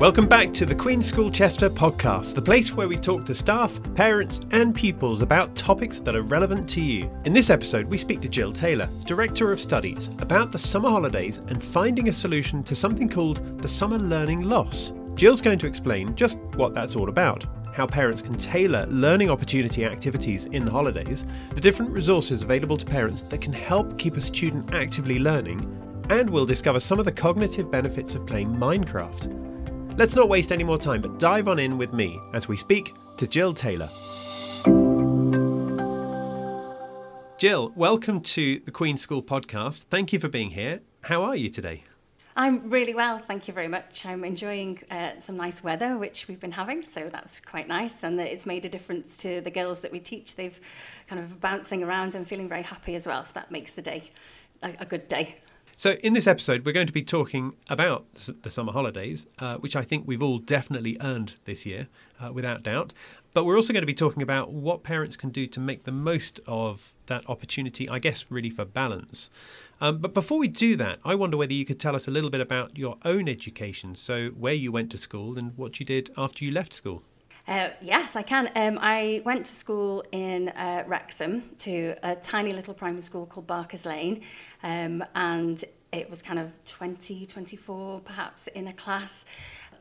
Welcome back to the Queen's School Chester podcast, the place where we talk to staff, parents, and pupils about topics that are relevant to you. In this episode, we speak to Gill Taylor, Director of Studies, about the summer holidays and finding a solution to something called the summer learning loss. Gill's going to explain just what that's all about, how parents can tailor learning opportunity activities in the holidays, the different resources available to parents that can help keep a student actively learning, and we'll discover some of the cognitive benefits of playing Minecraft. Let's not waste any more time, but dive on in with me as we speak to Gill Taylor. Gill, welcome to the Queen School podcast. Thank you for being here. How are you today? I'm really well, thank you very much. I'm enjoying uh, some nice weather, which we've been having, so that's quite nice. And it's made a difference to the girls that we teach. They've kind of bouncing around and feeling very happy as well, so that makes the day a, a good day. So, in this episode, we're going to be talking about the summer holidays, uh, which I think we've all definitely earned this year, uh, without doubt. But we're also going to be talking about what parents can do to make the most of that opportunity, I guess, really for balance. Um, but before we do that, I wonder whether you could tell us a little bit about your own education. So, where you went to school and what you did after you left school. Uh, yes, I can. Um, I went to school in uh, Wrexham to a tiny little primary school called Barker's Lane, um, and it was kind of 20, 24 perhaps in a class.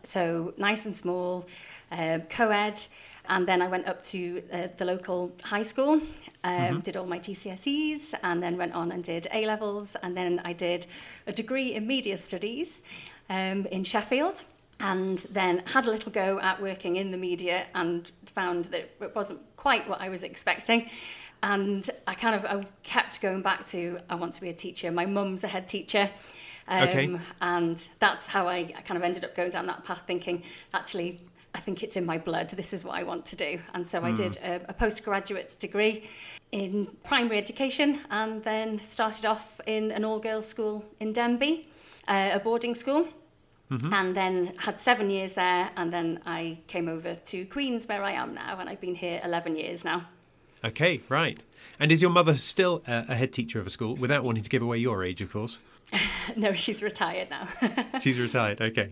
So nice and small, uh, co-ed. And then I went up to uh, the local high school, um, mm-hmm. did all my GCSEs, and then went on and did A levels. And then I did a degree in media studies um, in Sheffield and then had a little go at working in the media and found that it wasn't quite what I was expecting. And I kind of I kept going back to I want to be a teacher. My mum's a head teacher. Um, okay. And that's how I, I kind of ended up going down that path, thinking, actually, I think it's in my blood. This is what I want to do. And so mm. I hmm. did a, a postgraduate degree in primary education and then started off in an all girls school in Denbigh, uh, a boarding school. Mm-hmm. And then had seven years there, and then I came over to Queens, where I am now, and I've been here 11 years now. Okay, right. And is your mother still a head teacher of a school, without wanting to give away your age, of course? no, she's retired now. she's retired, okay.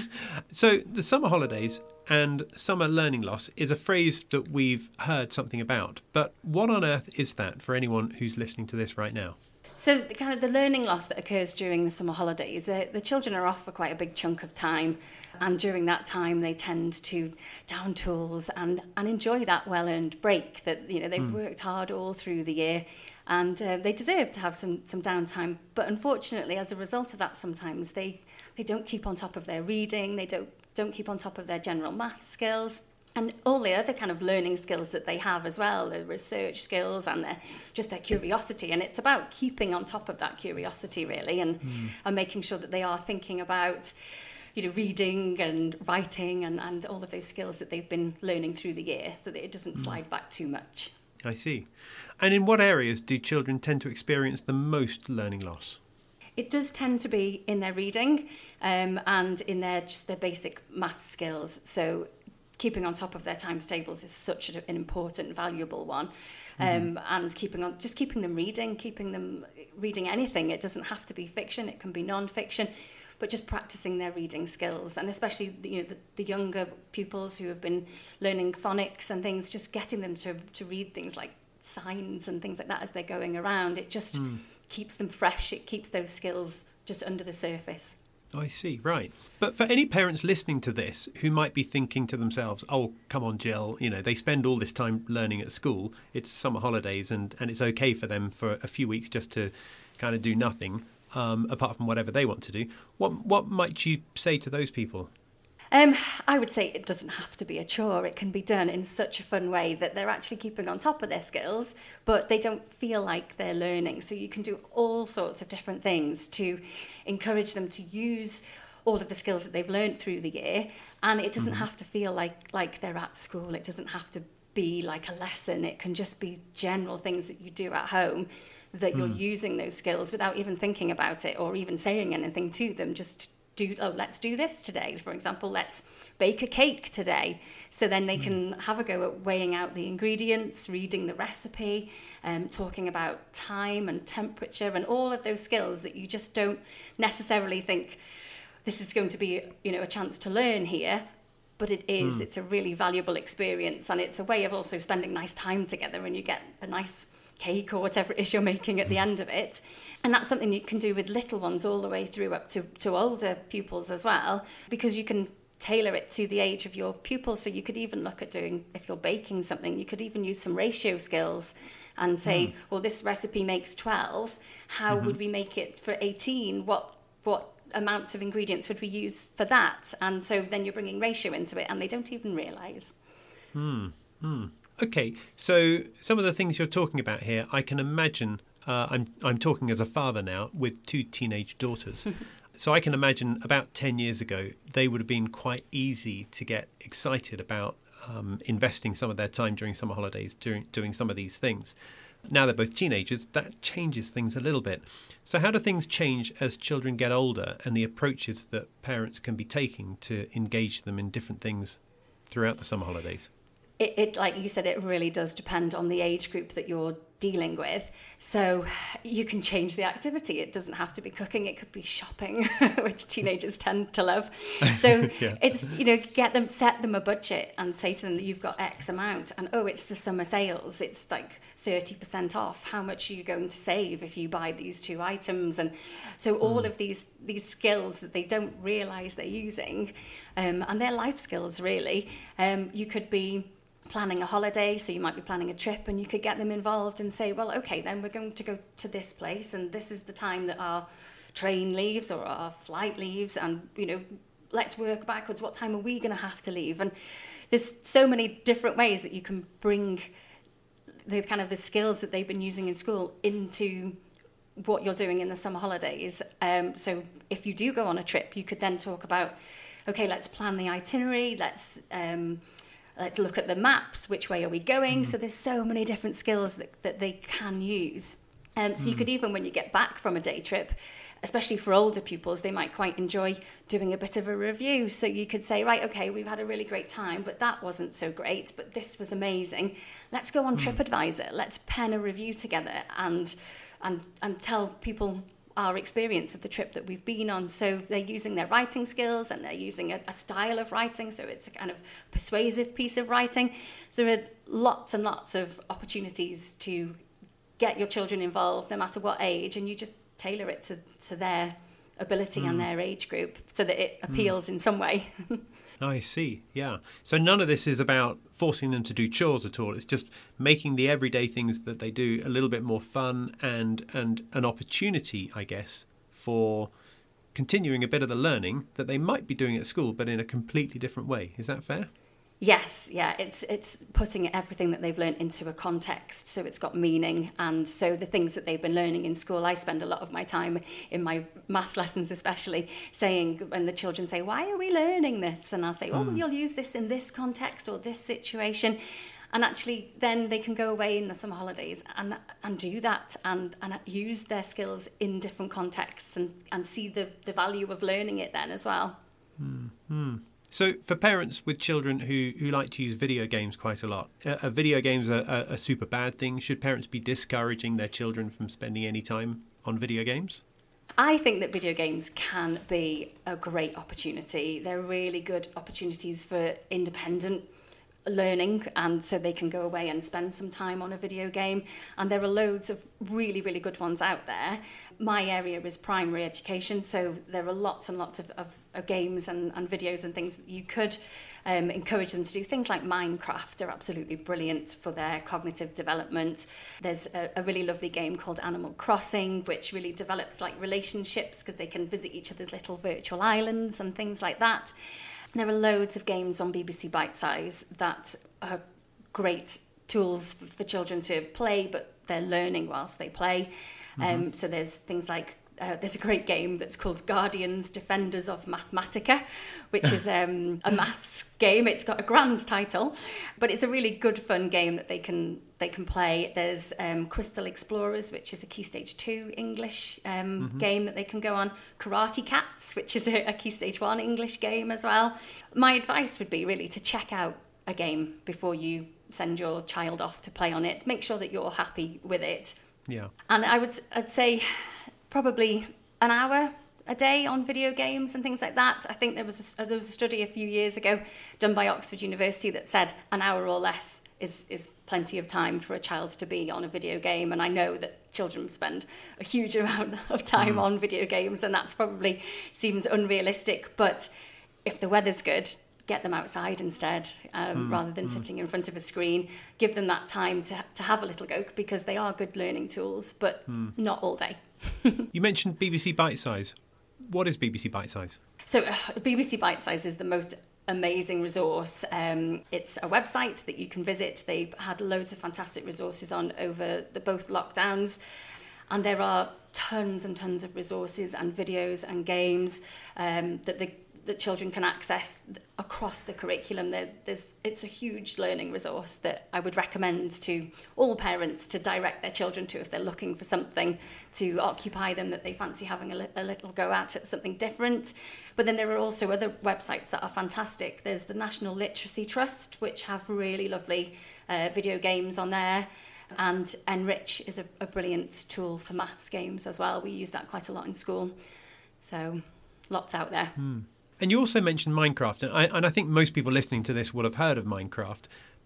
so, the summer holidays and summer learning loss is a phrase that we've heard something about. But what on earth is that for anyone who's listening to this right now? So, the, kind of the learning loss that occurs during the summer holidays, the, the children are off for quite a big chunk of time, and during that time, they tend to down tools and, and enjoy that well earned break that you know they've mm. worked hard all through the year, and uh, they deserve to have some some downtime. But unfortunately, as a result of that, sometimes they they don't keep on top of their reading, they don't don't keep on top of their general math skills and all the other kind of learning skills that they have as well, the research skills and their, just their curiosity. And it's about keeping on top of that curiosity, really, and, mm. and making sure that they are thinking about, you know, reading and writing and, and all of those skills that they've been learning through the year so that it doesn't mm. slide back too much. I see. And in what areas do children tend to experience the most learning loss? It does tend to be in their reading um, and in their just their basic math skills. So keeping on top of their times tables is such an important, valuable one. Mm-hmm. Um, and keeping on, just keeping them reading, keeping them reading anything. It doesn't have to be fiction; it can be non-fiction, but just practicing their reading skills, and especially you know the, the younger pupils who have been learning phonics and things, just getting them to to read things like signs and things like that as they're going around. It just mm. keeps them fresh. It keeps those skills just under the surface. I see, right. But for any parents listening to this who might be thinking to themselves, oh, come on, Gill, you know, they spend all this time learning at school, it's summer holidays, and, and it's okay for them for a few weeks just to kind of do nothing um, apart from whatever they want to do. What, what might you say to those people? Um, I would say it doesn't have to be a chore. It can be done in such a fun way that they're actually keeping on top of their skills, but they don't feel like they're learning. So you can do all sorts of different things to encourage them to use all of the skills that they've learned through the year. And it doesn't mm-hmm. have to feel like like they're at school. It doesn't have to be like a lesson. It can just be general things that you do at home that mm. you're using those skills without even thinking about it or even saying anything to them. Just do oh let's do this today for example let's bake a cake today so then they mm. can have a go at weighing out the ingredients reading the recipe um, talking about time and temperature and all of those skills that you just don't necessarily think this is going to be, you know, a chance to learn here. But it is, it's a really valuable experience and it's a way of also spending nice time together and you get a nice cake or whatever it is you're making at the end of it. And that's something you can do with little ones all the way through up to, to older pupils as well, because you can tailor it to the age of your pupil. So you could even look at doing, if you're baking something, you could even use some ratio skills and say, mm. well, this recipe makes 12. How mm-hmm. would we make it for 18? What, what amounts of ingredients would we use for that? And so then you're bringing ratio into it and they don't even realize. Hmm. Hmm. Okay, so some of the things you're talking about here, I can imagine. Uh, I'm I'm talking as a father now with two teenage daughters. so I can imagine about 10 years ago, they would have been quite easy to get excited about um, investing some of their time during summer holidays doing, doing some of these things. Now they're both teenagers, that changes things a little bit. So, how do things change as children get older and the approaches that parents can be taking to engage them in different things throughout the summer holidays? It, it, like you said, it really does depend on the age group that you're dealing with. So you can change the activity. It doesn't have to be cooking. It could be shopping, which teenagers tend to love. So yeah. it's you know get them set them a budget and say to them that you've got X amount and oh it's the summer sales. It's like thirty percent off. How much are you going to save if you buy these two items? And so all mm. of these these skills that they don't realise they're using, um, and they're life skills really. Um, you could be planning a holiday, so you might be planning a trip, and you could get them involved and say, well, okay, then we're going to go to this place, and this is the time that our train leaves or our flight leaves, and you know, let's work backwards. What time are we going to have to leave? And there's so many different ways that you can bring the kind of the skills that they've been using in school into what you're doing in the summer holidays. Um, so if you do go on a trip, you could then talk about, okay, let's plan the itinerary, let's um, let's look at the maps which way are we going mm. so there's so many different skills that, that they can use um, so mm. you could even when you get back from a day trip especially for older pupils they might quite enjoy doing a bit of a review so you could say right okay we've had a really great time but that wasn't so great but this was amazing let's go on mm. tripadvisor let's pen a review together and and and tell people our experience of the trip that we've been on. So they're using their writing skills and they're using a, a, style of writing. So it's a kind of persuasive piece of writing. So there are lots and lots of opportunities to get your children involved, no matter what age, and you just tailor it to, to their ability mm. and their age group so that it appeals mm. in some way. I see. Yeah. So none of this is about forcing them to do chores at all. It's just making the everyday things that they do a little bit more fun and and an opportunity, I guess, for continuing a bit of the learning that they might be doing at school, but in a completely different way. Is that fair? Yes, yeah, it's it's putting everything that they've learned into a context, so it's got meaning. And so the things that they've been learning in school, I spend a lot of my time in my math lessons, especially saying when the children say, "Why are we learning this?" and I'll say, "Oh, mm. you'll use this in this context or this situation." And actually, then they can go away in the summer holidays and and do that and and use their skills in different contexts and and see the the value of learning it then as well. Mm. So, for parents with children who, who like to use video games quite a lot, uh, are video games a, a, a super bad thing? Should parents be discouraging their children from spending any time on video games? I think that video games can be a great opportunity. They're really good opportunities for independent learning and so they can go away and spend some time on a video game and there are loads of really really good ones out there my area is primary education so there are lots and lots of, of, of games and, and videos and things that you could um, encourage them to do things like Minecraft are absolutely brilliant for their cognitive development. There's a, a really lovely game called Animal Crossing, which really develops like relationships because they can visit each other's little virtual islands and things like that. There are loads of games on BBC Bitesize that are great tools for, for children to play, but they're learning whilst they play. Mm-hmm. Um, so there's things like uh, there's a great game that's called Guardians Defenders of Mathematica, which is um, a maths game. It's got a grand title, but it's a really good, fun game that they can they can play. There's um, Crystal Explorers, which is a Key Stage Two English um, mm-hmm. game that they can go on. Karate Cats, which is a, a Key Stage One English game as well. My advice would be really to check out a game before you send your child off to play on it. Make sure that you're happy with it. Yeah. And I would I'd say probably an hour a day on video games and things like that. I think there was a, there was a study a few years ago done by Oxford University that said an hour or less is is plenty of time for a child to be on a video game. And I know that children spend a huge amount of time mm. on video games, and that's probably seems unrealistic. But if the weather's good, get them outside instead um, mm, rather than mm. sitting in front of a screen. Give them that time to, to have a little go because they are good learning tools, but mm. not all day. you mentioned BBC Bitesize. What is BBC Bitesize? So, uh, BBC Bitesize is the most amazing resource. Um, it's a website that you can visit. They've had loads of fantastic resources on over the both lockdowns. And there are tons and tons of resources and videos and games um, that the that children can access across the curriculum. There, there's, it's a huge learning resource that I would recommend to all parents to direct their children to if they're looking for something to occupy them that they fancy having a, li- a little go at, at something different. But then there are also other websites that are fantastic. There's the National Literacy Trust, which have really lovely uh, video games on there. And NRICH is a, a brilliant tool for maths games as well. We use that quite a lot in school. So lots out there. Mm. And you also mentioned Minecraft, and I, and I think most people listening to this will have heard of Minecraft.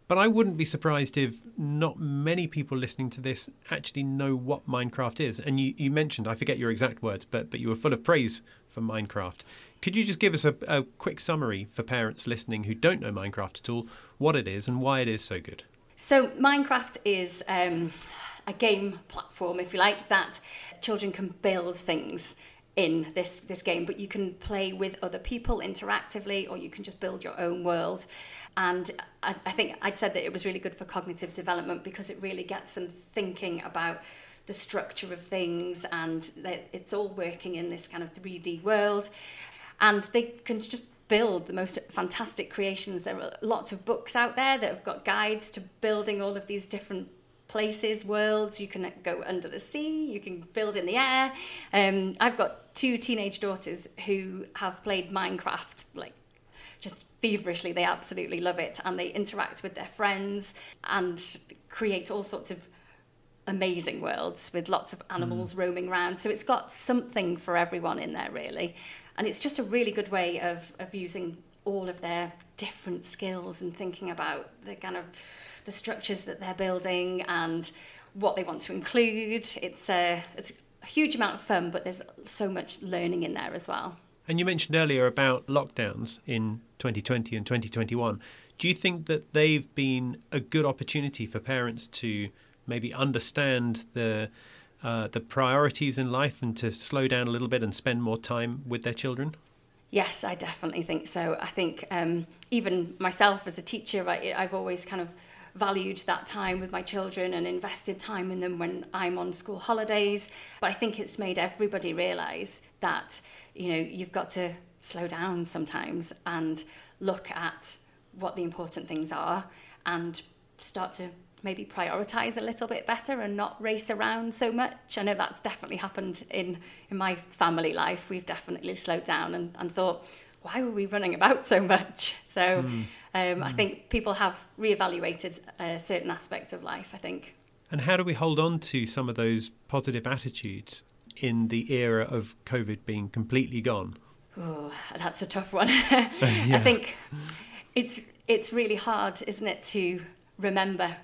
But I wouldn't be surprised if not many people listening to this actually know what Minecraft is. And you, you mentioned, I forget your exact words, but, but you were full of praise for Minecraft. Could you just give us a, a quick summary for parents listening who don't know Minecraft at all, what it is and why it is so good? So, Minecraft is um, a game platform, if you like, that children can build things in this this game but you can play with other people interactively or you can just build your own world and I, I think I'd said that it was really good for cognitive development because it really gets them thinking about the structure of things and that it's all working in this kind of 3D world and they can just build the most fantastic creations there are lots of books out there that have got guides to building all of these different places, worlds. You can go under the sea, you can build in the air. Um, I've got two teenage daughters who have played Minecraft like just feverishly. They absolutely love it and they interact with their friends and create all sorts of amazing worlds with lots of animals mm. roaming around. So it's got something for everyone in there, really. And it's just a really good way of, of using all of their different skills and thinking about the kind of the structures that they're building and what they want to include. It's a, it's a huge amount of fun, but there's so much learning in there as well. And you mentioned earlier about lockdowns in 2020 and 2021. Do you think that they've been a good opportunity for parents to maybe understand the uh, the priorities in life and to slow down a little bit and spend more time with their children? Yes, I definitely think so. I think um, even myself as a teacher, I, I've always kind of valued that time with my children and invested time in them when I'm on school holidays. But I think it's made everybody realise that, you know, you've got to slow down sometimes and look at what the important things are and start to maybe prioritize a little bit better and not race around so much. I know that's definitely happened in, in my family life. We've definitely slowed down and, and thought, why were we running about so much? So mm. Um, I mm. think people have reevaluated uh, certain aspects of life, I think. And how do we hold on to some of those positive attitudes in the era of COVID being completely gone? Oh, that's a tough one. yeah. I think it's it's really hard, isn't it, to remember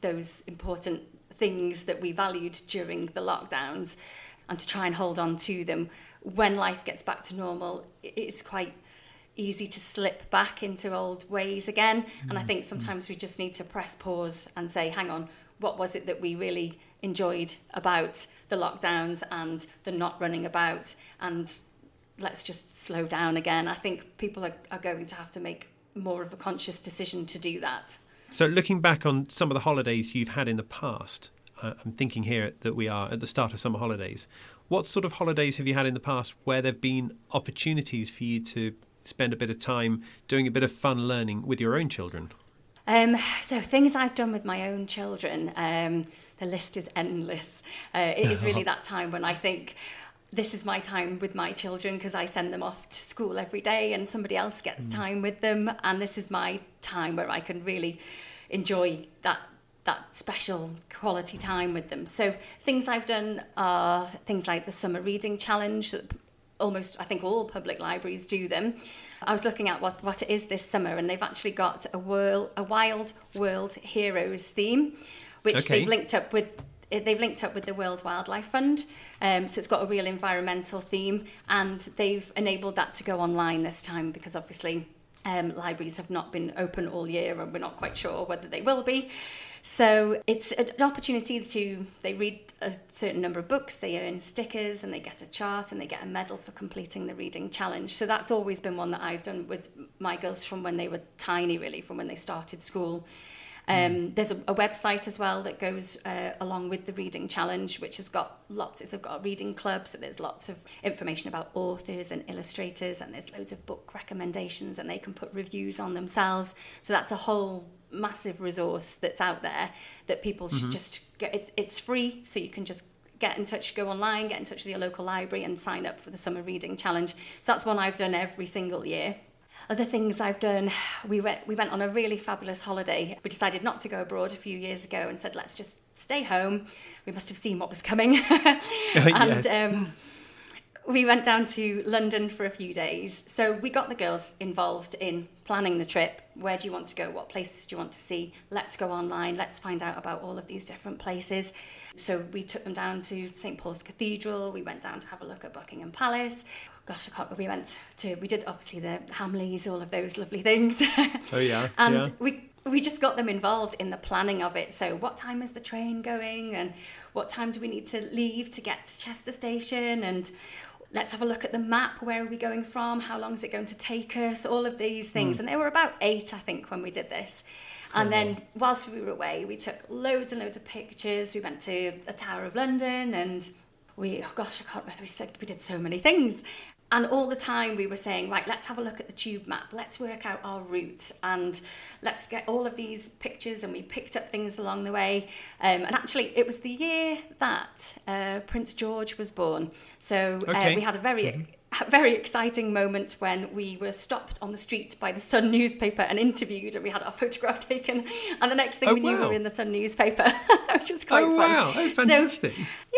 those important things that we valued during the lockdowns and to try and hold on to them when life gets back to normal. It's quite easy to slip back into old ways again. Mm. And I mm, think mm. sometimes we just need to press pause and say, hang on, what was it that we really enjoyed about the lockdowns and the not running about? And let's just slow down again. I think people are, are going to have to make more of a conscious decision to do that. So, looking back on some of the holidays you've had in the past, uh, I'm thinking here that we are at the start of summer holidays. What sort of holidays have you had in the past where there have been opportunities for you to spend a bit of time doing a bit of fun learning with your own children? Um, so things I've done with my own children, um, the list is endless. Uh, it is really that time when I think this is my time with my children because I send them off to school every day and somebody else gets mm. time with them and this is my time where I can really enjoy that that special quality time with them. So things I've done are things like the summer reading challenge that almost, I think all public libraries do them. I was looking at what, what it is this summer, and they've actually got a world, a Wild World Heroes theme, which Okay. they've linked up with. They've linked up with the World Wildlife Fund, um, so it's got a real environmental theme, and they've enabled that to go online this time because obviously um, libraries have not been open all year, and we're not quite sure whether they will be. So it's an opportunity to they read a certain number of books, they earn stickers, and they get a chart, and they get a medal for completing the reading challenge. So that's always been one that I've done with my girls from when they were tiny, really, from when they started school. Um, there's a, a website as well that goes uh, along with the reading challenge, which has got lots. It's got a reading club, so there's lots of information about authors and illustrators, and there's loads of book recommendations, and they can put reviews on themselves. So that's a whole massive resource that's out there that people should just get. It's it's free, so you can just get in touch, go online, get in touch with your local library, and sign up for the summer reading challenge. So that's one I've done every single year. Other things I've done, we went we went on a really fabulous holiday. We decided not to go abroad a few years ago and said let's just stay home. We must have seen what was coming, and um, we went down to London for a few days. So we got the girls involved in planning the trip. Where do you want to go? What places do you want to see? Let's go online. Let's find out about all of these different places. So we took them down to St Paul's Cathedral. We went down to have a look at Buckingham Palace. Gosh, I can't. We went to. We did obviously the Hamleys, all of those lovely things. Oh yeah. and yeah. we we just got them involved in the planning of it. So what time is the train going, and what time do we need to leave to get to Chester Station, and let's have a look at the map. Where are we going from? How long is it going to take us? All of these things, hmm. and they were about eight, I think, when we did this. And hmm. then, whilst we were away, we took loads and loads of pictures. We went to the Tower of London, and we, oh gosh, I can't remember. We said we did so many things. And all the time we were saying, right, let's have a look at the tube map, let's work out our route, and let's get all of these pictures. And we picked up things along the way. Um, and actually, it was the year that uh, Prince George was born. So uh, we had a very a very exciting moment when we were stopped on the street by the Sun newspaper and interviewed, and we had our photograph taken. And the next thing Oh, we knew, we were in the Sun newspaper, which was quite Oh fun. wow! Oh, So, fantastic.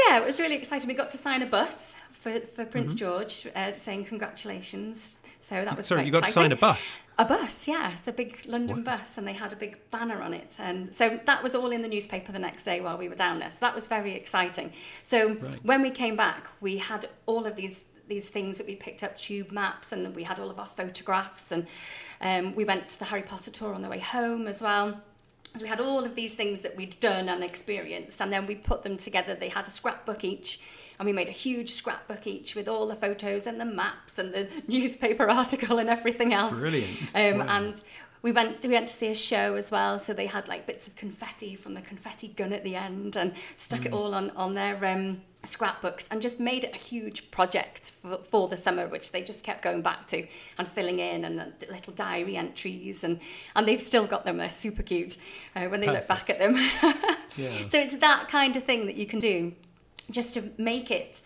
yeah, it was really exciting. We got to sign a bus for, for Prince Mm-hmm. George, uh, saying congratulations. So that was Sorry, you got to sign a bus. A bus, yeah, it's a big London bus, and they had a big banner on it, and so that was all in the newspaper the next day while we were down there. So that was very exciting. So Right. when we came back, we had all of these these things that we picked up, tube maps, and we had all of our photographs, and um, we went to the Harry Potter tour on the way home as well. So we had all of these things that we'd done and experienced, and then we put them together. They had a scrapbook each, and we made a huge scrapbook each with all the photos and the maps and the newspaper article and everything else. Brilliant. Um, Wow. And we went we went to see a show as well, so they had like bits of confetti from the confetti gun at the end, and stuck Mm. it all on on their um, scrapbooks, and just made it a huge project for, for the summer, which they just kept going back to and filling in, and the little diary entries, and and they've still got them. They're super cute uh, when they look back at them. Yeah. So it's that kind of thing that you can do just to make it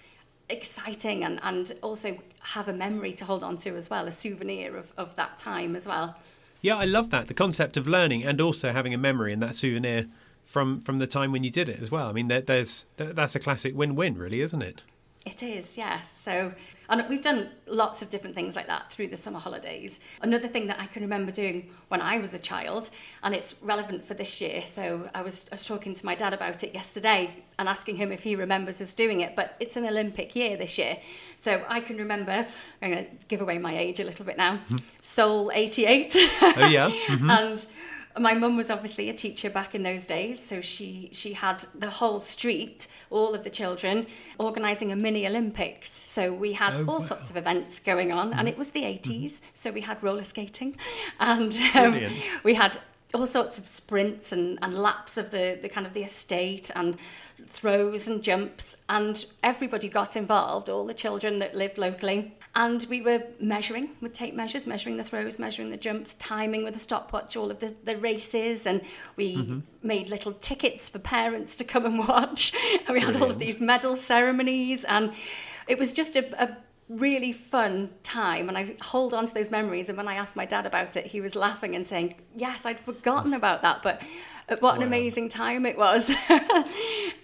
exciting and, and also have a memory to hold on to as well, a souvenir of, of that time as well. Yeah, I love that. The concept of learning and also having a memory and that souvenir from from the time when you did it as well. I mean, there, there's that's a classic win-win, really, isn't it? It is, yes. So, and we've done lots of different things like that through the summer holidays. Another thing that I can remember doing when I was a child, and it's relevant for this year. So, I was, I was talking to my dad about it yesterday and asking him if he remembers us doing it. But it's an Olympic year this year. So, I can remember, I'm going to give away my age a little bit now, Seoul 88. Oh yeah. Mhm. and my mum was obviously a teacher back in those days so she she had the whole street all of the children organizing a mini olympics so we had Oh, all wow. Mm-hmm. sorts of events going on and it was the 80s so we had roller skating and um, we had all sorts of sprints and, and laps of the, the kind of the estate and throws and jumps and everybody got involved all the children that lived locally and we were measuring would take measures measuring the throws measuring the jumps timing with a stopwatch all of the, the races. And we Mm-hmm. made little tickets for parents to come and watch. And we had all of these medal ceremonies. And it was just a, a really fun time. And I hold on to those memories. And when I asked my dad about it he was laughing and saying yes I'd forgotten about that. But uh, what an Wow. amazing time it was.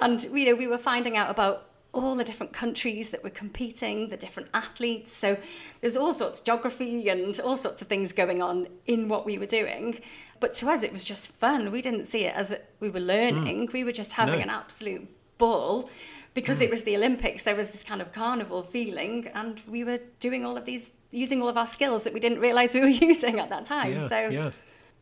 And you know we were finding out about all the different countries that were competing, the different athletes. So there's all sorts of geography and all sorts of things going on in what we were doing. But to us, it was just fun. We didn't see it as we were learning. Mm. We were just having no. an absolute ball because mm. it was the Olympics. There was this kind of carnival feeling, and we were doing all of these, using all of our skills that we didn't realise we were using at that time. Yeah, so yeah,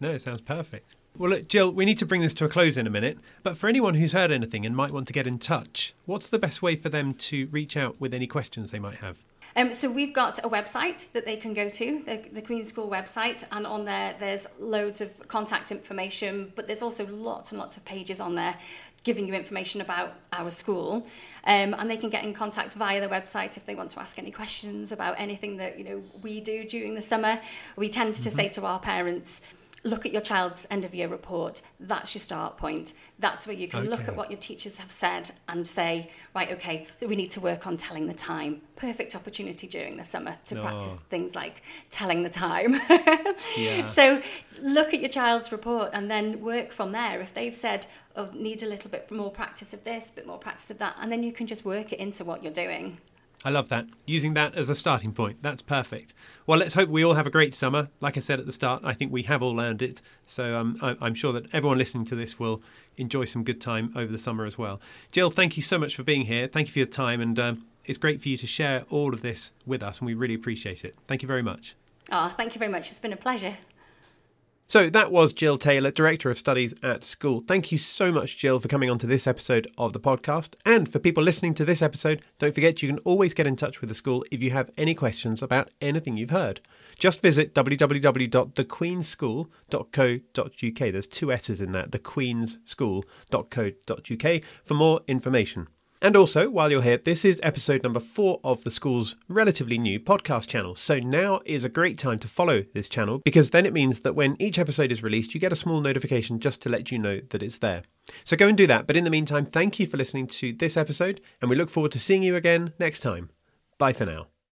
no, it sounds perfect. Well, look, Gill, we need to bring this to a close in a minute. But for anyone who's heard anything and might want to get in touch, what's the best way for them to reach out with any questions they might have? Um, so we've got a website that they can go to, the, the Queen's School website, and on there there's loads of contact information, but there's also lots and lots of pages on there giving you information about our school. Um, and they can get in contact via the website if they want to ask any questions about anything that you know we do during the summer. We tend to mm-hmm. say to our parents, look at your child's end of year report. That's your start point. That's where you can okay. look at what your teachers have said and say, right, okay, we need to work on telling the time. Perfect opportunity during the summer to oh. practice things like telling the time. yeah. So look at your child's report and then work from there. If they've said, oh, need a little bit more practice of this, a bit more practice of that, and then you can just work it into what you're doing. I love that. Using that as a starting point. That's perfect. Well, let's hope we all have a great summer. Like I said at the start, I think we have all learned it. So um, I, I'm sure that everyone listening to this will enjoy some good time over the summer as well. Gill, thank you so much for being here. Thank you for your time. And um, it's great for you to share all of this with us. And we really appreciate it. Thank you very much. Oh, thank you very much. It's been a pleasure. So that was Gill Taylor, Director of Studies at school. Thank you so much, Gill, for coming on to this episode of the podcast. And for people listening to this episode, don't forget you can always get in touch with the school if you have any questions about anything you've heard. Just visit www.thequeensschool.co.uk. There's two S's in that, thequeenschool.co.uk, for more information. And also, while you're here, this is episode number four of the school's relatively new podcast channel. So now is a great time to follow this channel because then it means that when each episode is released, you get a small notification just to let you know that it's there. So go and do that. But in the meantime, thank you for listening to this episode, and we look forward to seeing you again next time. Bye for now.